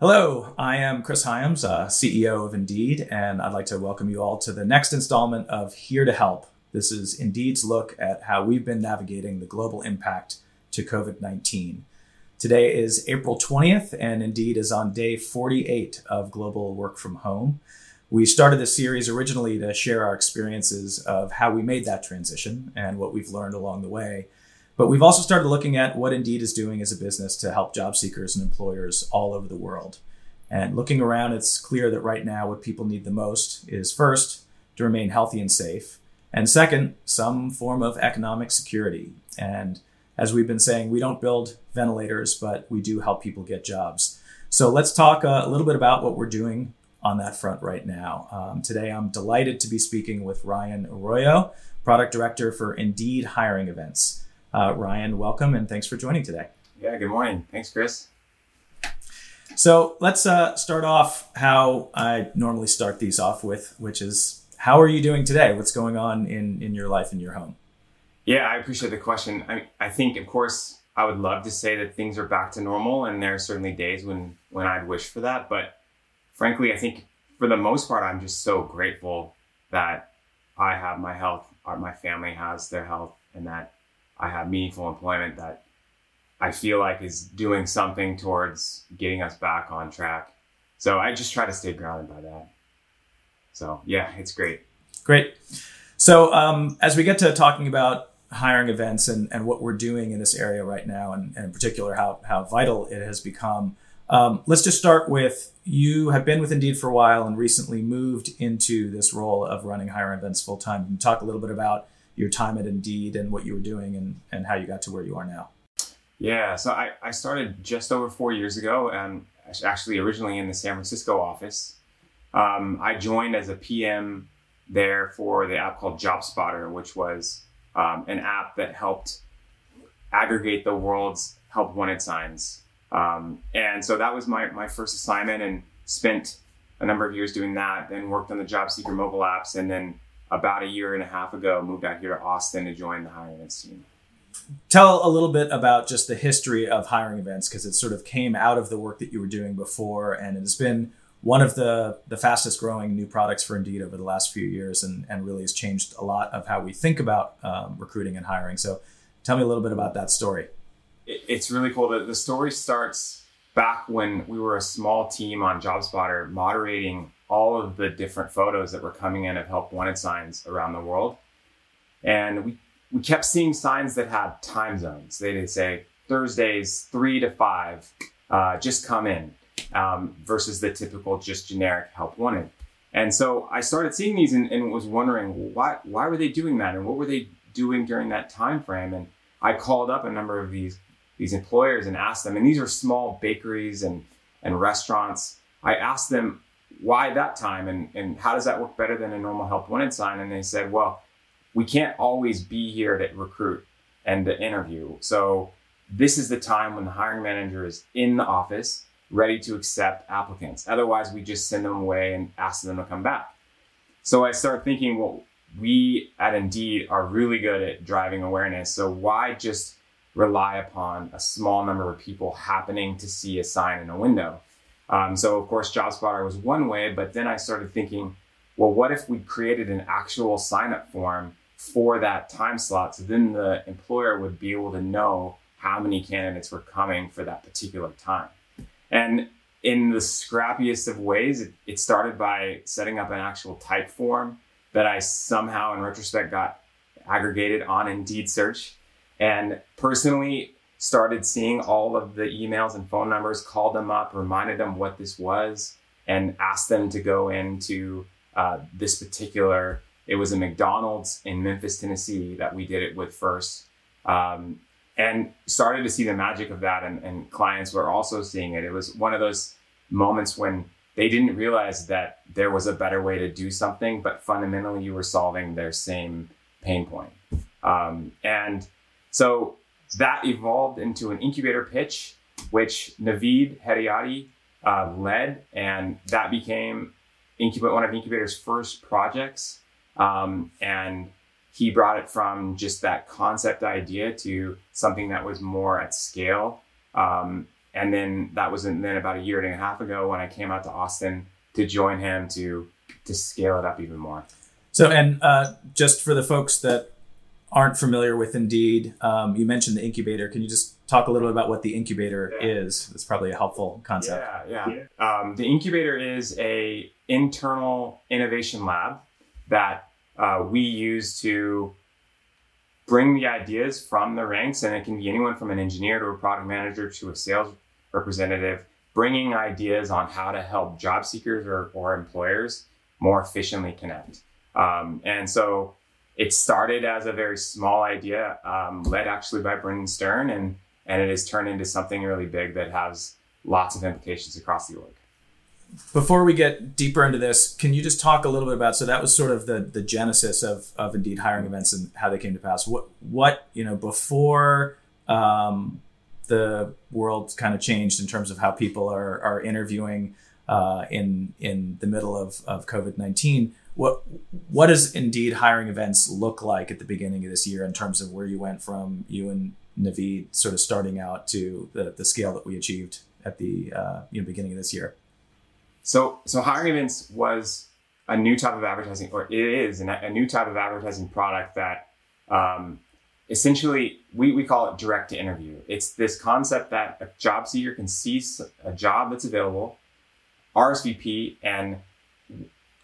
Hello, I am Chris Hyams, uh, CEO of Indeed, and I'd like to welcome you all to the next installment of Here to Help. This is Indeed's look at how we've been navigating the global impact to COVID 19. Today is April 20th, and Indeed is on day 48 of global work from home. We started this series originally to share our experiences of how we made that transition and what we've learned along the way. But we've also started looking at what Indeed is doing as a business to help job seekers and employers all over the world. And looking around, it's clear that right now what people need the most is first, to remain healthy and safe, and second, some form of economic security. And as we've been saying, we don't build ventilators, but we do help people get jobs. So let's talk uh, a little bit about what we're doing on that front right now. Um, today, I'm delighted to be speaking with Ryan Arroyo, Product Director for Indeed Hiring Events. Uh, Ryan, welcome and thanks for joining today. Yeah, good morning. Thanks, Chris. So let's uh, start off how I normally start these off with, which is how are you doing today? What's going on in, in your life in your home? Yeah, I appreciate the question. I, I think, of course, I would love to say that things are back to normal, and there are certainly days when, when I'd wish for that. But frankly, I think for the most part, I'm just so grateful that I have my health, my family has their health, and that I have meaningful employment that I feel like is doing something towards getting us back on track. So I just try to stay grounded by that. So yeah, it's great. Great. So um, as we get to talking about hiring events and, and what we're doing in this area right now, and, and in particular how, how vital it has become, um, let's just start with you have been with Indeed for a while and recently moved into this role of running hiring events full time. Can you talk a little bit about your time at Indeed and what you were doing and, and how you got to where you are now. Yeah, so I, I started just over four years ago and actually originally in the San Francisco office. Um, I joined as a PM there for the app called JobSpotter, which was um, an app that helped aggregate the world's help wanted signs. Um, and so that was my, my first assignment and spent a number of years doing that, then worked on the job seeker mobile apps and then about a year and a half ago, moved out here to Austin to join the hiring events team. Tell a little bit about just the history of hiring events because it sort of came out of the work that you were doing before, and it has been one of the, the fastest growing new products for Indeed over the last few years and, and really has changed a lot of how we think about um, recruiting and hiring. So tell me a little bit about that story. It's really cool. The, the story starts back when we were a small team on JobSpotter moderating all of the different photos that were coming in of help wanted signs around the world. And we, we kept seeing signs that had time zones. They'd say Thursdays, three to five, uh, just come in, um, versus the typical just generic help wanted. And so I started seeing these and, and was wondering why, why were they doing that? And what were they doing during that time frame? And I called up a number of these, these employers and asked them, and these are small bakeries and, and restaurants. I asked them, why that time and, and how does that work better than a normal help wanted sign? And they said, well, we can't always be here to recruit and to interview. So this is the time when the hiring manager is in the office ready to accept applicants. Otherwise, we just send them away and ask them to come back. So I start thinking, well, we at Indeed are really good at driving awareness. So why just rely upon a small number of people happening to see a sign in a window? Um, so of course, JobSpotter was one way, but then I started thinking, well, what if we created an actual sign up form for that time slot? So then the employer would be able to know how many candidates were coming for that particular time. And in the scrappiest of ways, it, it started by setting up an actual Typeform that I somehow, in retrospect, got aggregated on Indeed search. And personally, started seeing all of the emails and phone numbers, called them up, reminded them what this was, and asked them to go into uh, this particular. It was a McDonald's in Memphis, Tennessee that we did it with first. Um, and started to see the magic of that, and, and clients were also seeing it. It was one of those moments when they didn't realize that there was a better way to do something, but fundamentally you were solving their same pain point. Um, and so that evolved into an incubator pitch, which Naveed Hedayati uh, led, and that became incubate one of incubator's first projects. Um, and he brought it from just that concept idea to something that was more at scale. Um, and then that was then about a year and a half ago when I came out to Austin to join him to to scale it up even more. So, and uh, just for the folks that aren't familiar with Indeed, um, you mentioned the incubator. Can you just talk a little bit about what the incubator yeah. is? It's probably a helpful concept. Yeah, yeah. yeah. Um, the incubator is a internal innovation lab that uh, we use to bring the ideas from the ranks, and it can be anyone from an engineer to a product manager to a sales representative, bringing ideas on how to help job seekers or, or employers more efficiently connect. Um, and so it started as a very small idea, um, led actually by Brendan Stern, and and it has turned into something really big that has lots of implications across the org. Before we get deeper into this, can you just talk a little bit about? So that was sort of the the genesis of of Indeed hiring events and how they came to pass. What what you know before um, the world kind of changed in terms of how people are are interviewing uh, in in the middle of of COVID nineteen. What what does Indeed hiring events look like at the beginning of this year in terms of where you went from you and Naveed sort of starting out to the, the scale that we achieved at the uh, you know, beginning of this year? So, so hiring events was a new type of advertising, or it is a new type of advertising product that um, essentially we, we call it direct to interview. It's this concept that a job seeker can see a job that's available, RSVP, and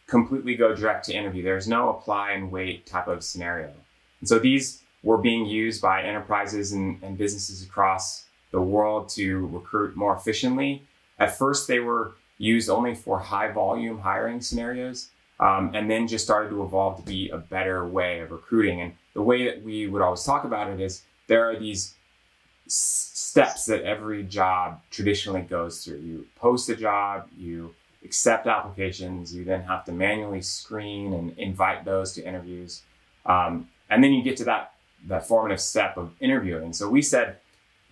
completely go direct to interview. There's no apply and wait type of scenario. And so these were being used by enterprises and, and businesses across the world to recruit more efficiently. At first, they were used only for high volume hiring scenarios, um, and then just started to evolve to be a better way of recruiting. And the way that we would always talk about it is there are these steps that every job traditionally goes through. You post a job, you accept applications, you then have to manually screen and invite those to interviews. Um, and then you get to that that formative step of interviewing. So we said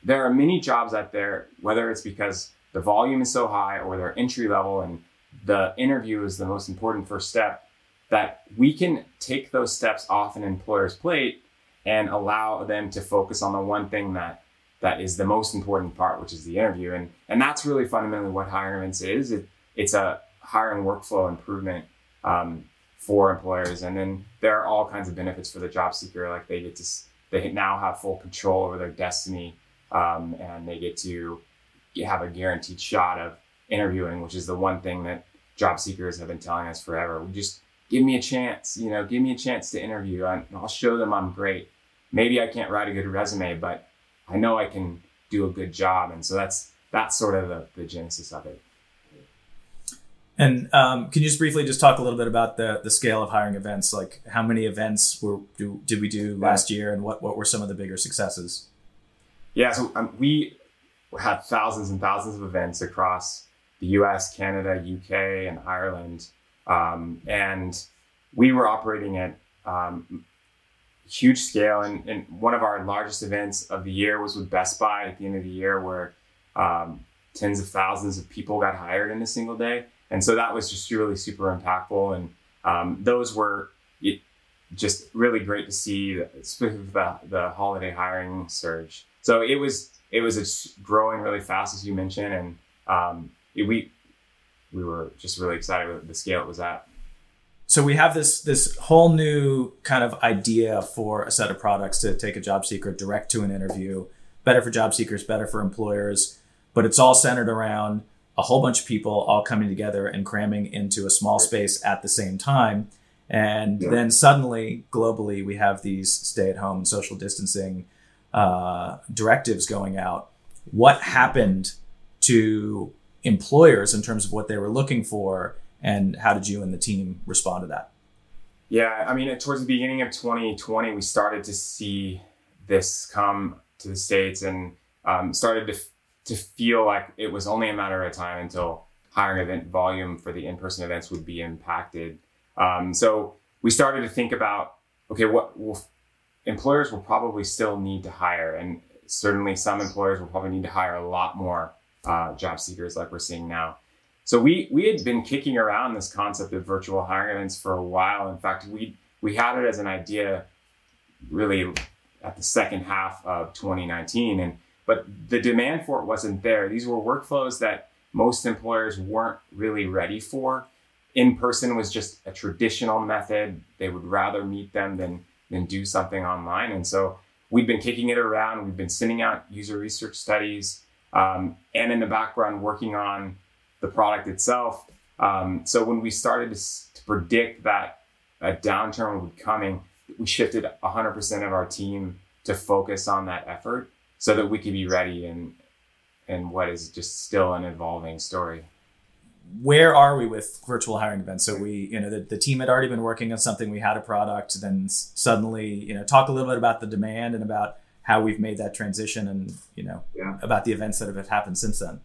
there are many jobs out there, whether it's because the volume is so high or they're entry level and the interview is the most important first step, that we can take those steps off an employer's plate and allow them to focus on the one thing that that is the most important part, which is the interview. And and that's really fundamentally what hiring events is. It, it's a hiring workflow improvement um, for employers. And then there are all kinds of benefits for the job seeker, like they get to they now have full control over their destiny, um, and they get to have a guaranteed shot of interviewing, which is the one thing that job seekers have been telling us forever. Just give me a chance, you know, give me a chance to interview, I'll show them I'm great. Maybe I can't write a good resume, but I know I can do a good job, and so that's that's sort of the, the genesis of it. And um, can you just briefly just talk a little bit about the the scale of hiring events? Like how many events were do, did we do last year, and what what were some of the bigger successes? Yeah, so um, we had thousands and thousands of events across the U.S., Canada, U.K., and Ireland, um, and we were operating at um, huge scale. And, and, one of our largest events of the year was with Best Buy at the end of the year, where um, tens of thousands of people got hired in a single day and so that was just really super impactful. And um, those were just really great to see, the, the holiday hiring surge. So it was it was growing really fast, as you mentioned, and um, it, we we were just really excited with the scale it was at. So we have this this whole new kind of idea for a set of products to take a job seeker direct to an interview, better for job seekers, better for employers, but it's all centered around a whole bunch of people all coming together and cramming into a small space at the same time. And yeah. then suddenly, globally, we have these stay at home social distancing uh, directives going out. What happened to employers in terms of what they were looking for? And how did you and the team respond to that? Yeah, I mean, towards the beginning of 2020, we started to see this come to the States and um, started to to feel like it was only a matter of time until hiring event volume for the in-person events would be impacted. Um, so we started to think about, okay, what will, employers will probably still need to hire, and certainly some employers will probably need to hire a lot more uh, job seekers, like we're seeing now. So we we had been kicking around this concept of virtual hiring events for a while. In fact, we we had it as an idea really at the second half of 2019, and but the demand for it wasn't there. These were workflows that most employers weren't really ready for. In person was just a traditional method. They would rather meet them than than do something online. And so we've been kicking it around. We've been sending out user research studies, um, and in the background working on the product itself. Um, so when we started to, to predict that a downturn would be coming, we shifted 100% of our team to focus on that effort so that we could be ready and in what is just still an evolving story where are we with virtual hiring events? So we, you know, the, the team had already been working on something. We had a product. Then suddenly, you know, talk a little bit about the demand and about how we've made that transition, and you know, yeah. about the events that have happened since then.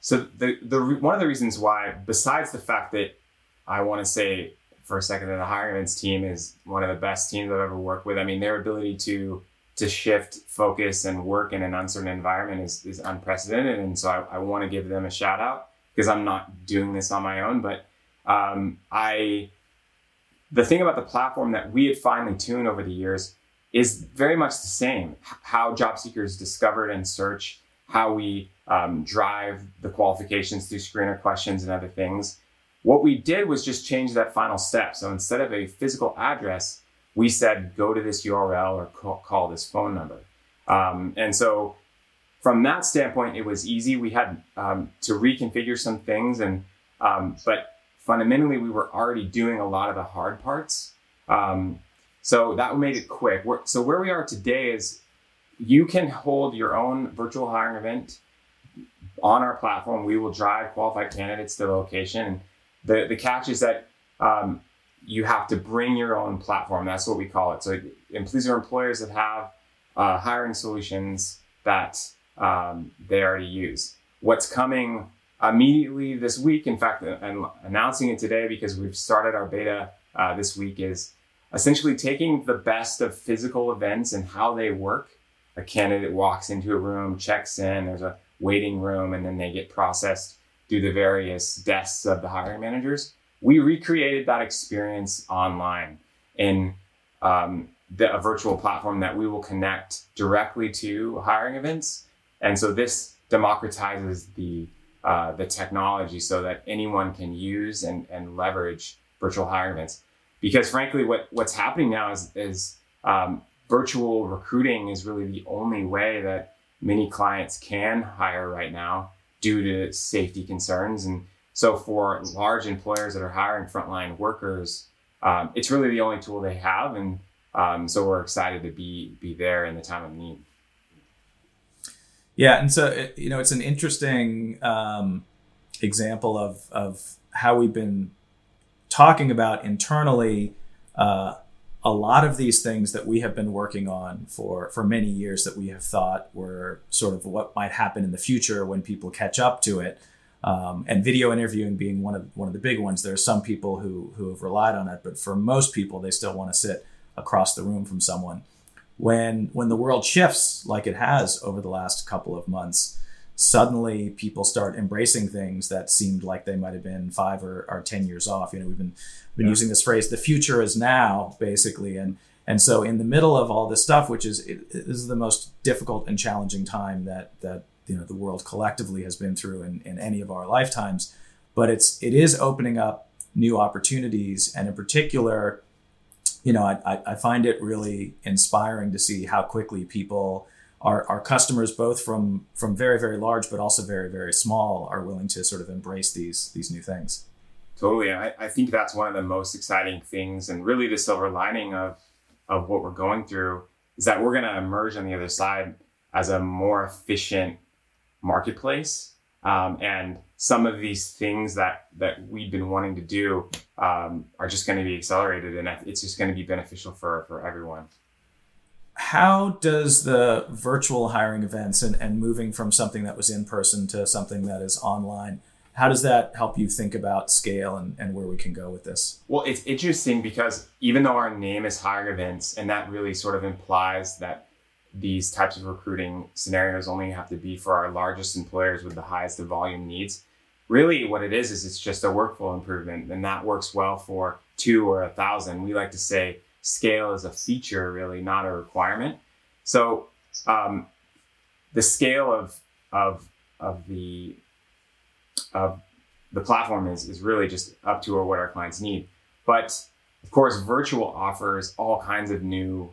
So the the one of the reasons why, besides the fact that I want to say for a second that the hiring events team is one of the best teams I've ever worked with. I mean, their ability to to shift focus and work in an uncertain environment is, is unprecedented, and so I, I want to give them a shout out because I'm not doing this on my own. But um, I, the thing about the platform that we had finely tuned over the years is very much the same. How job seekers discovered and search, how we um, drive the qualifications through screener questions and other things. What we did was just change that final step. So instead of a physical address, we said go to this URL or call, call this phone number. Um, and so from that standpoint, it was easy. We had um, to reconfigure some things, and um, but fundamentally, we were already doing a lot of the hard parts. Um, so that made it quick. We're, so where we are today is you can hold your own virtual hiring event on our platform. We will drive qualified candidates to the location. The the catch is that um, you have to bring your own platform. That's what we call it. So these are employers that have uh, hiring solutions that um, they already use. What's coming immediately this week, in fact, I'm announcing it today because we've started our beta uh, this week, is essentially taking the best of physical events and how they work. A candidate walks into a room, checks in, there's a waiting room, and then they get processed through the various desks of the hiring managers. We recreated that experience online in um, the, a virtual platform that we will connect directly to hiring events and so this democratizes the uh, the technology so that anyone can use and, and leverage virtual hiring events. Because frankly, what, what's happening now is, is um, virtual recruiting is really the only way that many clients can hire right now due to safety concerns. And so for large employers that are hiring frontline workers, um, it's really the only tool they have. And um, so we're excited to be, be there in the time of need. Yeah, and so you know, it's an interesting um, example of of how we've been talking about internally uh, a lot of these things that we have been working on for for many years that we have thought were sort of what might happen in the future when people catch up to it. Um, and video interviewing being one of one of the big ones. There are some people who who have relied on it, but for most people, they still want to sit across the room from someone when when the world shifts like it has over the last couple of months suddenly people start embracing things that seemed like they might have been five or, or ten years off you know we've been been yeah. using this phrase the future is now basically and and so in the middle of all this stuff which is it, this is the most difficult and challenging time that that you know the world collectively has been through in, in any of our lifetimes. But it's it is opening up new opportunities. And in particular you know, I, I find it really inspiring to see how quickly people, our, our customers, both from from very very large but also very very small, are willing to sort of embrace these these new things. Totally, I, I think that's one of the most exciting things, and really the silver lining of of what we're going through is that we're going to emerge on the other side as a more efficient marketplace, um, and some of these things that that we've been wanting to do um, are just going to be accelerated, and it's just going to be beneficial for for everyone. How does the virtual hiring events and, and moving from something that was in person to something that is online, how does that help you think about scale and, and where we can go with this? Well, it's interesting because even though our name is hiring events, and that really sort of implies that these types of recruiting scenarios only have to be for our largest employers with the highest of volume needs. Really what it is is it's just a workflow improvement and that works well for two or a thousand. We like to say scale is a feature really not a requirement. So um, the scale of of of the of the platform is is really just up to what our clients need. But of course, virtual offers all kinds of new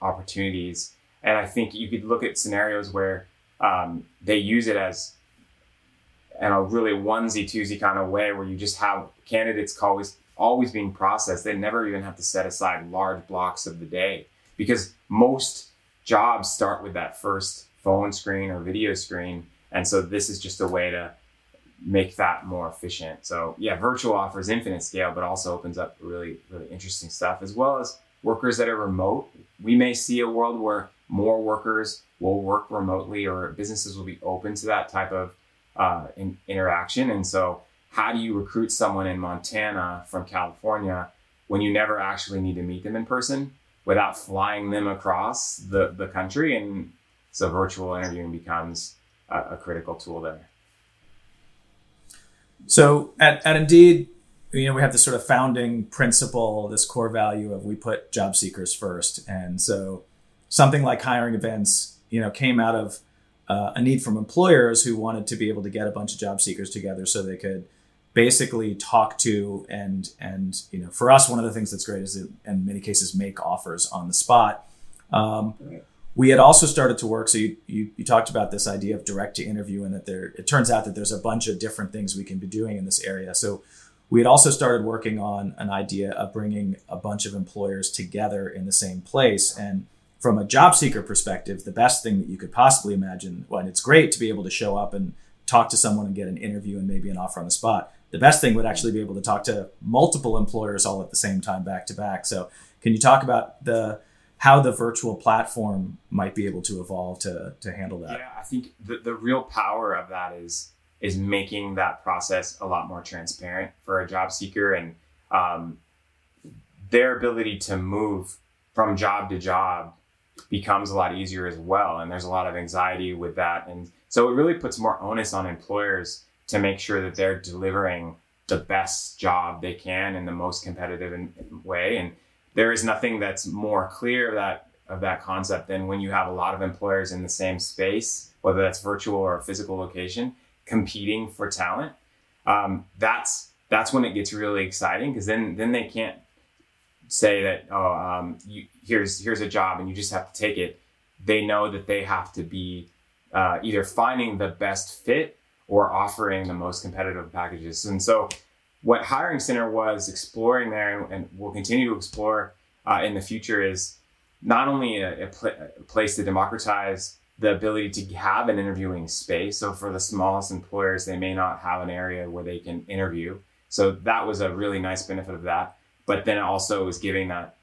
opportunities, and I think you could look at scenarios where um, they use it as in a really onesie twosie kind of way, where you just have candidates always always being processed. They never even have to set aside large blocks of the day because most jobs start with that first phone screen or video screen. And so this is just a way to make that more efficient. So yeah, virtual offers infinite scale, but also opens up really, really interesting stuff as well as workers that are remote. We may see a world where more workers will work remotely or businesses will be open to that type of uh, in, interaction. And so how do you recruit someone in Montana from California when you never actually need to meet them in person without flying them across the, the country? And so virtual interviewing becomes a, a critical tool there. So at, at Indeed, you know, we have this sort of founding principle, this core value of we put job seekers first. And so something like hiring events, you know, came out of uh, a need from employers who wanted to be able to get a bunch of job seekers together so they could basically talk to and and you know for us one of the things that's great is that in many cases make offers on the spot. Um, we had also started to work so you, you, you talked about this idea of direct to interview and that there it turns out that there's a bunch of different things we can be doing in this area. So we had also started working on an idea of bringing a bunch of employers together in the same place. And from a job seeker perspective the best thing that you could possibly imagine—and it's great to be able to show up and talk to someone and get an interview and maybe an offer on the spot. The best thing would actually be able to talk to multiple employers all at the same time back to back. So can you talk about the how the virtual platform might be able to evolve to, to handle that? Yeah i think the, the real power of that is is making that process a lot more transparent for a job seeker and um, their ability to move from job to job becomes a lot easier as well and there's a lot of anxiety with that and so it really puts more onus on employers to make sure that they're delivering the best job they can in the most competitive way. And there is nothing that's more clear that of that concept than when you have a lot of employers in the same space, whether that's virtual or a physical location, competing for talent. Um, that's that's when it gets really exciting because then then they can't say that oh um, you, here's here's a job and you just have to take it. They know that they have to be uh, either finding the best fit or offering the most competitive packages. And so, what Hiring Center was exploring there, and will continue to explore uh, in the future, is not only a, a, pl- a, place to democratize the ability to have an interviewing space. So, for the smallest employers, they may not have an area where they can interview. So, that was a really nice benefit of that. But then also is giving that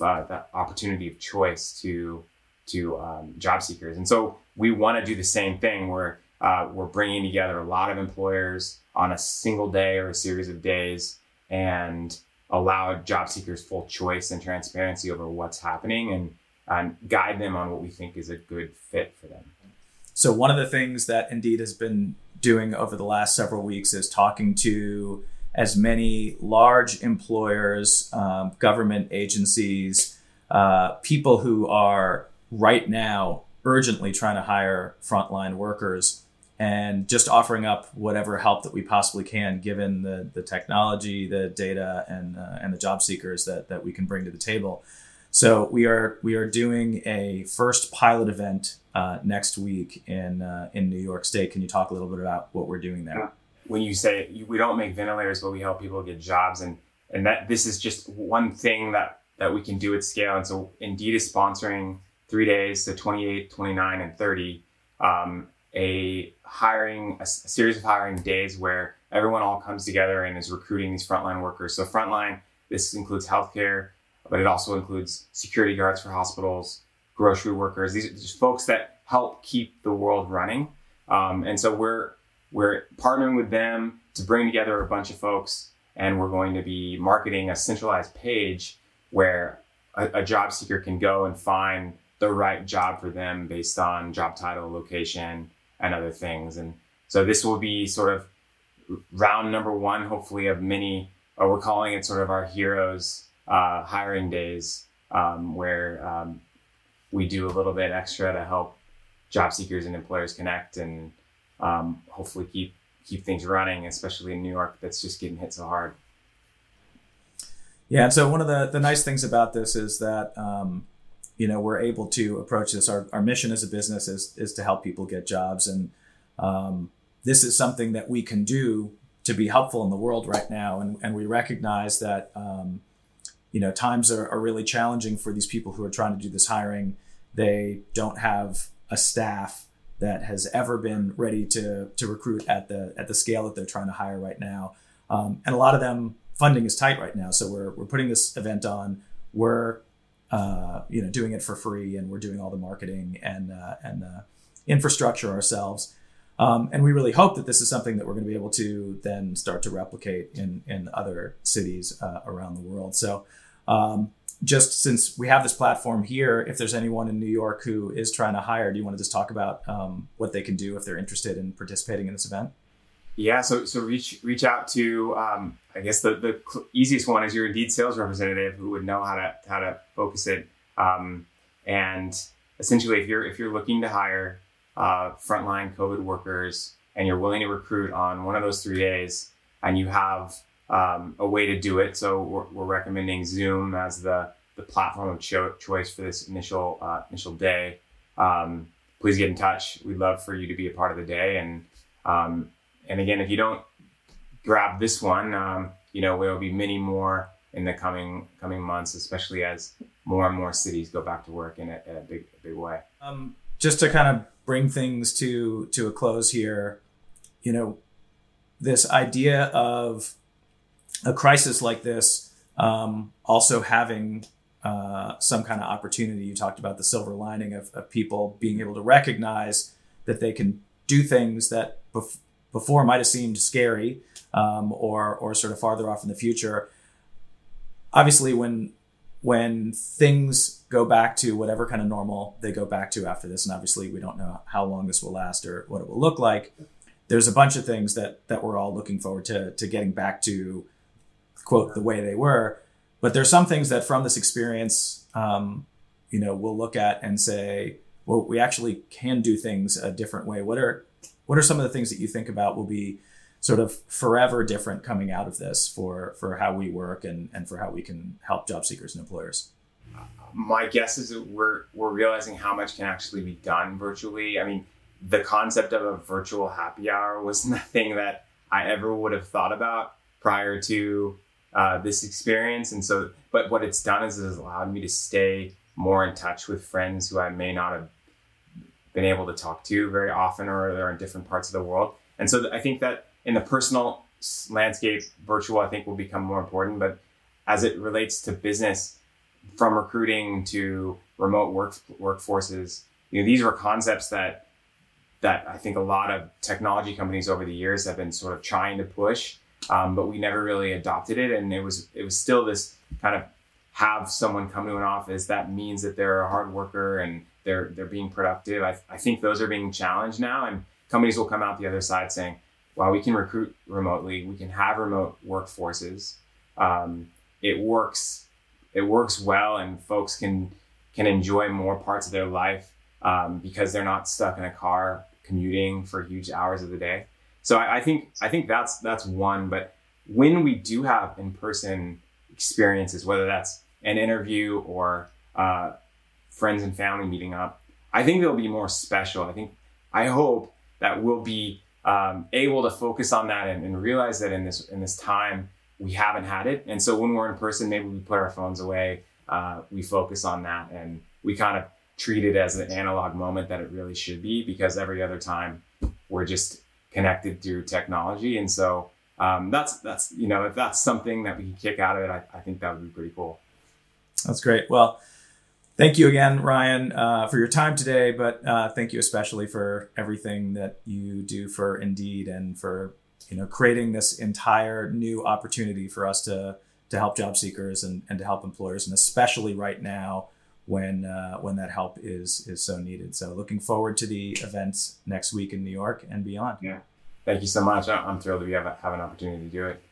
uh, that opportunity of choice to to um, job seekers. And so, we want to do the same thing where uh, we're bringing together a lot of employers on a single day or a series of days and allow job seekers full choice and transparency over what's happening and, and guide them on what we think is a good fit for them. So, one of the things that Indeed has been doing over the last several weeks is talking to as many large employers, um, government agencies, uh, people who are right now urgently trying to hire frontline workers and just offering up whatever help that we possibly can, given the, the technology, the data, and uh, and the job seekers that that we can bring to the table. So we are we are doing a first pilot event uh, next week in uh, in New York State. Can you talk a little bit about what we're doing there? When you say we don't make ventilators, but we help people get jobs, and and that this is just one thing that that we can do at scale. And so Indeed is sponsoring three days, so 28, 29, and 30. Um, a hiring, a, series of hiring days where everyone all comes together and is recruiting these frontline workers. So frontline, this includes healthcare, but it also includes security guards for hospitals, grocery workers. These are just folks that help keep the world running. Um, and so we're we're partnering with them to bring together a bunch of folks, and we're going to be marketing a centralized page where a, a job seeker can go and find the right job for them based on job title, location, and other things. And so this will be sort of round number one, hopefully, of many, or we're calling it sort of our heroes uh, hiring days, um, where um, we do a little bit extra to help job seekers and employers connect and um, hopefully keep keep things running, especially in New York that's just getting hit so hard. Yeah, and so one of the, the nice things about this is that um, you know we're able to approach this. Our, our mission as a business is is to help people get jobs, and um, this is something that we can do to be helpful in the world right now. And, and we recognize that um, you know times are, are really challenging for these people who are trying to do this hiring. They don't have a staff that has ever been ready to to recruit at the at the scale that they're trying to hire right now. Um, and a lot of them funding is tight right now. So we're, we're putting this event on. We're uh, you know doing it for free, and we're doing all the marketing and uh, and infrastructure ourselves. Um, and we really hope that this is something that we're going to be able to then start to replicate in in other cities uh, around the world. So. Um, just since we have this platform here, if there's anyone in New York who is trying to hire, do you want to just talk about um, what they can do if they're interested in participating in this event? Yeah, so so reach reach out to um, I guess the the easiest one is your Indeed sales representative who would know how to how to focus it. Um, and essentially, if you're if you're looking to hire uh, frontline COVID workers and you're willing to recruit on one of those three days, and you have um, a way to do it, so we're, we're, recommending Zoom as the the platform of cho- choice for this initial uh, initial day. Um, please get in touch. We'd love for you to be a part of the day and um, and again, if you don't grab this one, um, you know there will be many more in the coming coming months, especially as more and more cities go back to work in a, in a big big way. Um, just to kind of bring things to to a close here, you know, this idea of a crisis like this um, also having uh, some kind of opportunity. You talked about the silver lining of, of people being able to recognize that they can do things that bef- before might have seemed scary um, or or sort of farther off in the future. Obviously, when when things go back to whatever kind of normal they go back to after this, and obviously we don't know how long this will last or what it will look like. There's a bunch of things that that we're all looking forward to to getting back to, quote the way they were. But there's some things that from this experience, um, you know, we'll look at and say, well, we actually can do things a different way. What are what are some of the things that you think about will be sort of forever different coming out of this for for how we work and and for how we can help job seekers and employers? My guess is that we're we're realizing how much can actually be done virtually. I mean, the concept of a virtual happy hour was nothing that I ever would have thought about prior to uh, this experience. And so, but what it's done is it has allowed me to stay more in touch with friends who I may not have been able to talk to very often or they're in different parts of the world. And so I think that in the personal landscape, virtual I think will become more important. But as it relates to business, from recruiting to remote work workforces, you know, these were concepts that that I think a lot of technology companies over the years have been sort of trying to push, um, but we never really adopted it. And it was it was still this kind of have someone come to an office that means that they're a hard worker and they're they're being productive. I, I think those are being challenged now, and companies will come out the other side saying, "Well, we can recruit remotely. We can have remote workforces. Um, it works. It works well, and folks can can enjoy more parts of their life um, because they're not stuck in a car commuting for huge hours of the day. So I, I think I think that's that's one. But when we do have in person experiences, whether that's an interview or uh, friends and family meeting up, I think they'll be more special. I think, I hope that we'll be um, able to focus on that and, and, realize that in this in this time we haven't had it. And so when we're in person, maybe we put our phones away, uh, we focus on that, and we kind of treat it as an analog moment that it really should be because every other time we're just connected through technology. And so um, that's that's you know if that's something that we can kick out of it, I, I think that would be pretty cool. That's great. Well thank you again, Ryan, uh, for your time today. But uh, thank you especially for everything that you do for Indeed and for you know creating this entire new opportunity for us to to help job seekers and, and to help employers, and especially right now when uh, when that help is is so needed. So looking forward to the events next week in New York and beyond. Yeah, thank you so much. I'm thrilled to be have, have an opportunity to do it.